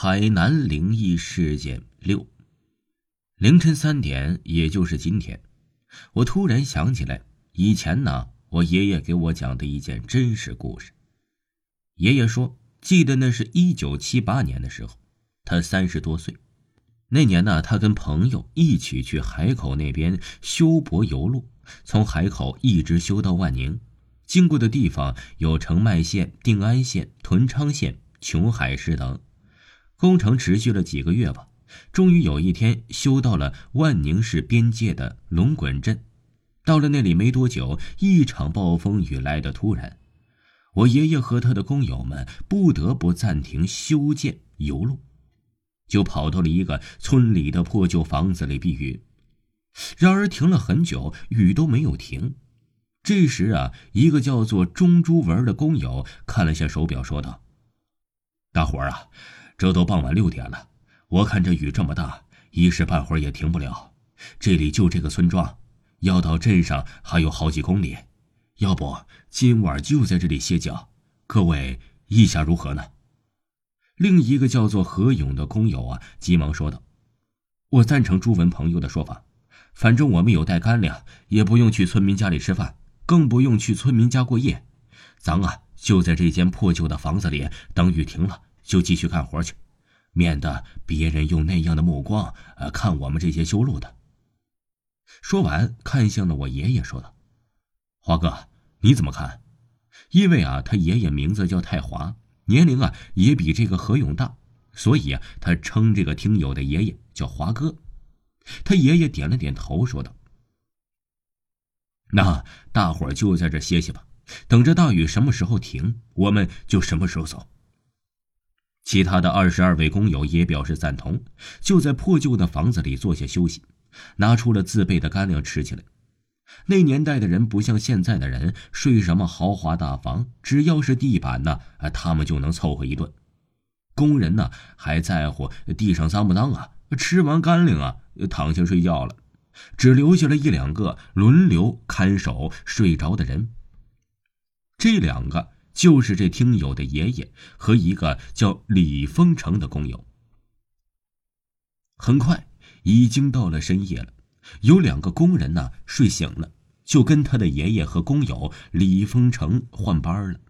海南灵异事件六。凌晨三点，也就是今天，我突然想起来，以前呢，我爷爷给我讲的一件真实故事。爷爷说，记得那是一九七八年的时候，他三十多岁。那年呢，他跟朋友一起去海口那边修柏油路，从海口一直修到万宁，经过的地方有澄迈县、定安县、屯昌县、琼海市等。工程持续了几个月吧，终于有一天修到了万宁市边界的龙滚镇。到了那里没多久，一场暴风雨来得突然，我爷爷和他的工友们不得不暂停修建油路，就跑到了一个村里的破旧房子里避雨。然而停了很久，雨都没有停。这时啊，一个叫做钟珠文的工友看了下手表，说道：“大伙儿啊。”这都傍晚六点了，我看这雨这么大，一时半会儿也停不了。这里就这个村庄，要到镇上还有好几公里，要不今晚就在这里歇脚？各位意下如何呢？另一个叫做何勇的工友啊，急忙说道：“我赞成朱文朋友的说法，反正我们有带干粮，也不用去村民家里吃饭，更不用去村民家过夜。咱啊，就在这间破旧的房子里等雨停了。”就继续干活去，免得别人用那样的目光呃看我们这些修路的。说完，看向了我爷爷，说道：“华哥，你怎么看？因为啊，他爷爷名字叫太华，年龄啊也比这个何勇大，所以啊，他称这个听友的爷爷叫华哥。”他爷爷点了点头，说道：“那大伙儿就在这歇歇吧，等着大雨什么时候停，我们就什么时候走。”其他的二十二位工友也表示赞同，就在破旧的房子里坐下休息，拿出了自备的干粮吃起来。那年代的人不像现在的人睡什么豪华大房，只要是地板呢，他们就能凑合一顿。工人呢还在乎地上脏不脏啊？吃完干粮啊，躺下睡觉了，只留下了一两个轮流看守睡着的人。这两个。就是这听友的爷爷和一个叫李丰成的工友。很快，已经到了深夜了，有两个工人呢睡醒了，就跟他的爷爷和工友李丰成换班了。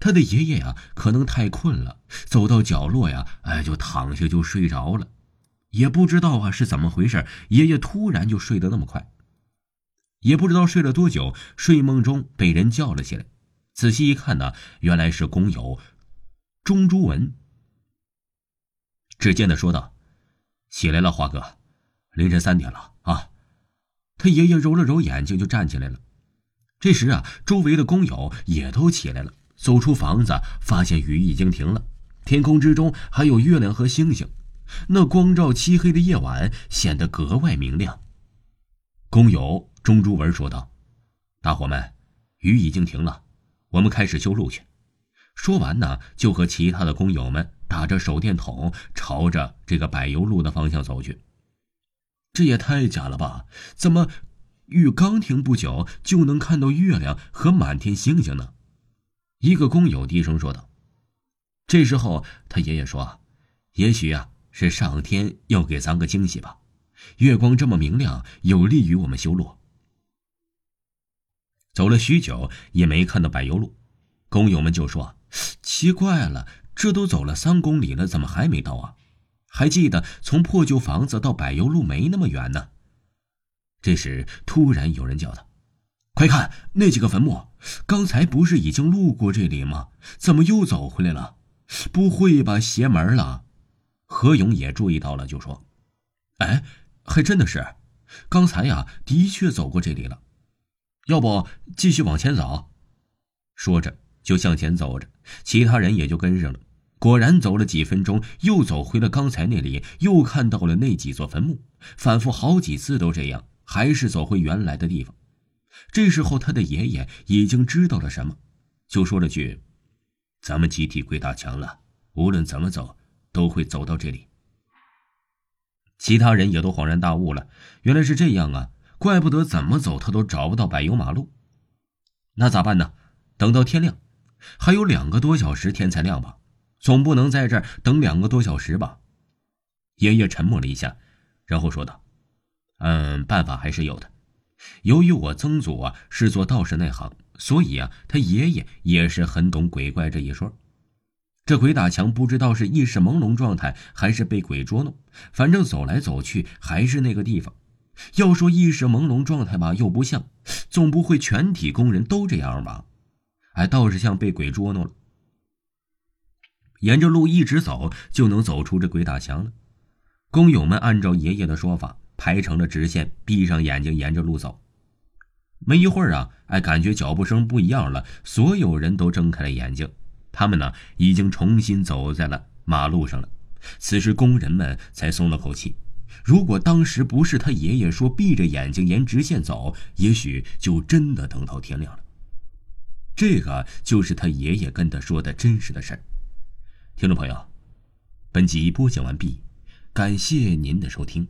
他的爷爷呀，可能太困了，走到角落呀，哎，就躺下就睡着了，也不知道啊是怎么回事，爷爷突然就睡得那么快，也不知道睡了多久，睡梦中被人叫了起来。仔细一看呢，原来是工友钟珠文。只见他说道：“起来了，华哥，凌晨三点了啊。”他爷爷揉了揉眼睛，就站起来了。这时啊，周围的工友也都起来了，走出房子，发现雨已经停了，天空之中还有月亮和星星，那光照漆黑的夜晚显得格外明亮。工友钟珠文说道：“大伙们，雨已经停了。”我们开始修路去。说完呢，就和其他的工友们打着手电筒，朝着这个柏油路的方向走去。这也太假了吧？怎么雨刚停不久，就能看到月亮和满天星星呢？一个工友低声说道。这时候，他爷爷说：“也许啊，是上天要给咱个惊喜吧。月光这么明亮，有利于我们修路。”走了许久也没看到柏油路，工友们就说：“奇怪了，这都走了三公里了，怎么还没到啊？还记得从破旧房子到柏油路没那么远呢。”这时突然有人叫他：“快看那几个坟墓，刚才不是已经路过这里吗？怎么又走回来了？不会吧，邪门了！”何勇也注意到了，就说：“哎，还真的是，刚才呀，的确走过这里了。”要不继续往前走，说着就向前走着，其他人也就跟上了。果然走了几分钟，又走回了刚才那里，又看到了那几座坟墓。反复好几次都这样，还是走回原来的地方。这时候，他的爷爷已经知道了什么，就说了句：“咱们集体鬼打墙了，无论怎么走，都会走到这里。”其他人也都恍然大悟了，原来是这样啊。怪不得怎么走他都找不到柏油马路，那咋办呢？等到天亮，还有两个多小时天才亮吧。总不能在这儿等两个多小时吧？爷爷沉默了一下，然后说道：“嗯，办法还是有的。由于我曾祖啊是做道士那行，所以啊，他爷爷也是很懂鬼怪这一说。这鬼打墙不知道是意识朦胧状态，还是被鬼捉弄，反正走来走去还是那个地方。要说意识朦胧状态吧，又不像，总不会全体工人都这样吧？哎，倒是像被鬼捉弄了。沿着路一直走，就能走出这鬼打墙了。工友们按照爷爷的说法排成了直线，闭上眼睛沿着路走。没一会儿啊，哎，感觉脚步声不一样了，所有人都睁开了眼睛。他们呢，已经重新走在了马路上了。此时工人们才松了口气。如果当时不是他爷爷说闭着眼睛沿直线走，也许就真的等到天亮了。这个就是他爷爷跟他说的真实的事儿。听众朋友，本集播讲完毕。感谢您的收听。